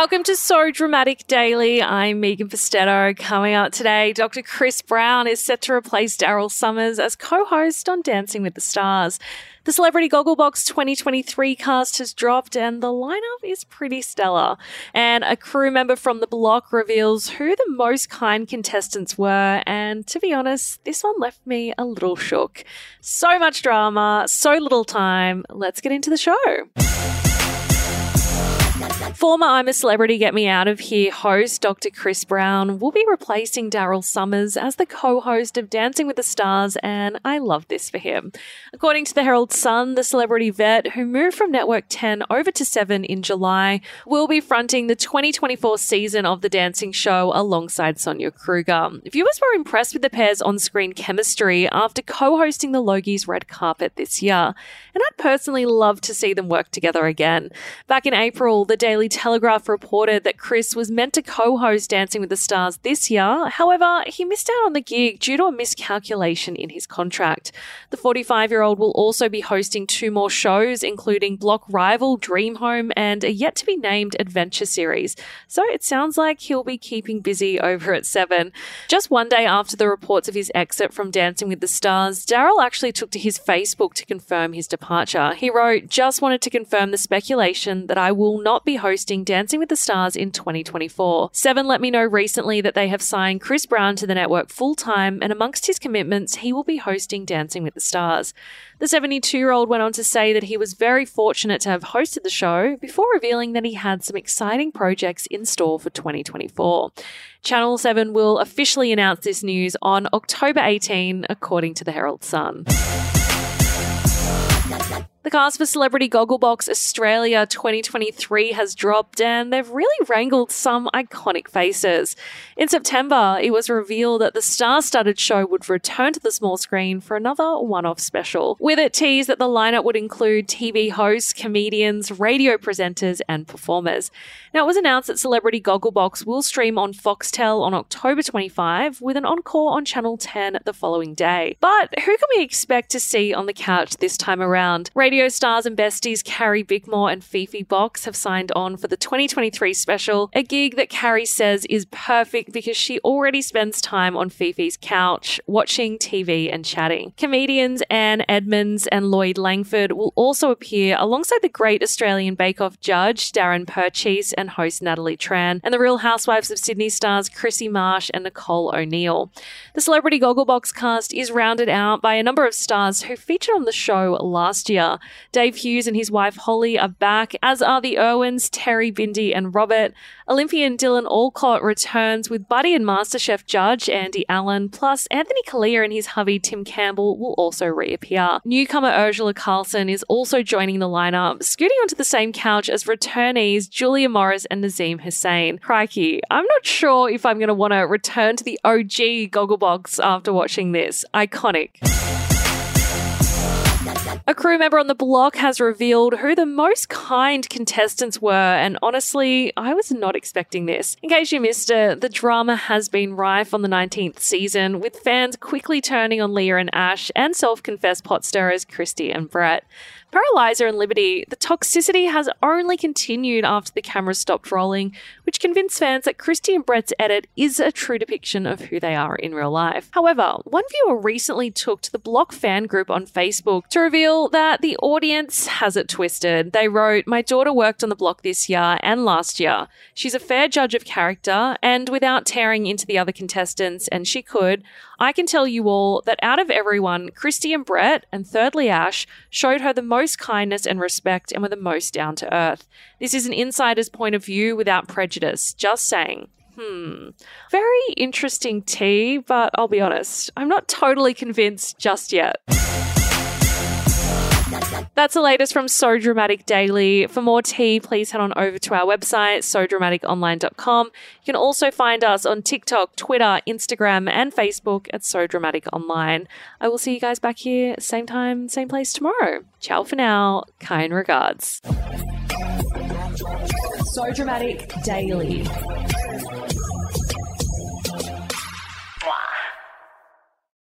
Welcome to So Dramatic Daily. I'm Megan Pustetto. Coming out today, Dr. Chris Brown is set to replace Daryl Somers as co host on Dancing with the Stars. The Celebrity Gogglebox 2023 cast has dropped and the lineup is pretty stellar. And a crew member from the block reveals who the most kind contestants were. And to be honest, this one left me a little shook. So much drama, so little time. Let's get into the show. Former I'm a Celebrity Get Me Out of Here host Dr. Chris Brown will be replacing Daryl Somers as the co host of Dancing with the Stars, and I love this for him. According to the Herald Sun, the celebrity vet, who moved from Network 10 over to 7 in July, will be fronting the 2024 season of The Dancing Show alongside Sonia Kruger. Viewers were impressed with the pair's on screen chemistry after co hosting the Logies red carpet this year, and I'd personally love to see them work together again. Back in April, the Daily Telegraph reported that Chris was meant to co host Dancing with the Stars this year. However, he missed out on the gig due to a miscalculation in his contract. The 45 year old will also be hosting two more shows, including Block Rival, Dream Home, and a yet to be named adventure series. So it sounds like he'll be keeping busy over at 7. Just one day after the reports of his exit from Dancing with the Stars, Daryl actually took to his Facebook to confirm his departure. He wrote, Just wanted to confirm the speculation that I will not be hosting hosting Dancing with the Stars in 2024. Seven let me know recently that they have signed Chris Brown to the network full time, and amongst his commitments, he will be hosting Dancing with the Stars. The 72 year old went on to say that he was very fortunate to have hosted the show before revealing that he had some exciting projects in store for 2024. Channel 7 will officially announce this news on October 18, according to the Herald Sun. The cast for Celebrity Gogglebox Australia 2023 has dropped and they've really wrangled some iconic faces. In September, it was revealed that the star studded show would return to the small screen for another one off special. With it teased that the lineup would include TV hosts, comedians, radio presenters, and performers. Now, it was announced that Celebrity Gogglebox will stream on Foxtel on October 25 with an encore on Channel 10 the following day. But who can we expect to see on the couch this time around? Radio Stars and besties Carrie Bickmore and Fifi Box have signed on for the 2023 special, a gig that Carrie says is perfect because she already spends time on Fifi's couch, watching TV and chatting. Comedians Anne Edmonds and Lloyd Langford will also appear alongside the great Australian Bake Off judge Darren Purchese and host Natalie Tran, and the Real Housewives of Sydney stars Krissy Marsh and Nicole O'Neill. The Celebrity Gogglebox cast is rounded out by a number of stars who featured on the show last year. Dave Hughes and his wife Holly are back, as are the Irwins, Terri, Bindi, and Robert. Olympian Dylan Alcott returns with Buddy and MasterChef judge Andy Allen, plus Anthony Callea and his hubby Tim Campbell will also reappear. Newcomer Urzila Carlson is also joining the lineup, scooting onto the same couch as returnees Julia Morris and Nazeem Hussain. Crikey, I'm not sure if I'm going to want to return to the OG Gogglebox after watching this. Iconic. A crew member on the block has revealed who the most kind contestants were, and honestly, I was not expecting this. In case you missed it, the drama has been rife on the 19th season, with fans quickly turning on Leah and Ash and self confessed pot stirrers Kristy and Brett. Paralyzer and Liberty, the toxicity has only continued after the cameras stopped rolling, which convinced fans that Kristy and Brett's edit is a true depiction of who they are in real life. However, one viewer recently took to the Block fan group on Facebook to reveal that the audience has it twisted. They wrote, My daughter worked on the block this year and last year. She's a fair judge of character, and without tearing into the other contestants, and she could, I can tell you all that out of everyone, Kristy and Brett, and thirdly Ash, showed her the most kindness and respect and were the most down to earth. This is an insider's point of view without prejudice, just saying. Hmm. Very interesting tea, but I'll be honest, I'm not totally convinced just yet. That's the latest from So Dramatic Daily. For more tea, please head on over to our website, sodramaticonline.com. You can also find us on TikTok, Twitter, Instagram, and Facebook at So Dramatic Online. I will see you guys back here, same time, same place tomorrow. Ciao for now. Kind regards. So Dramatic Daily.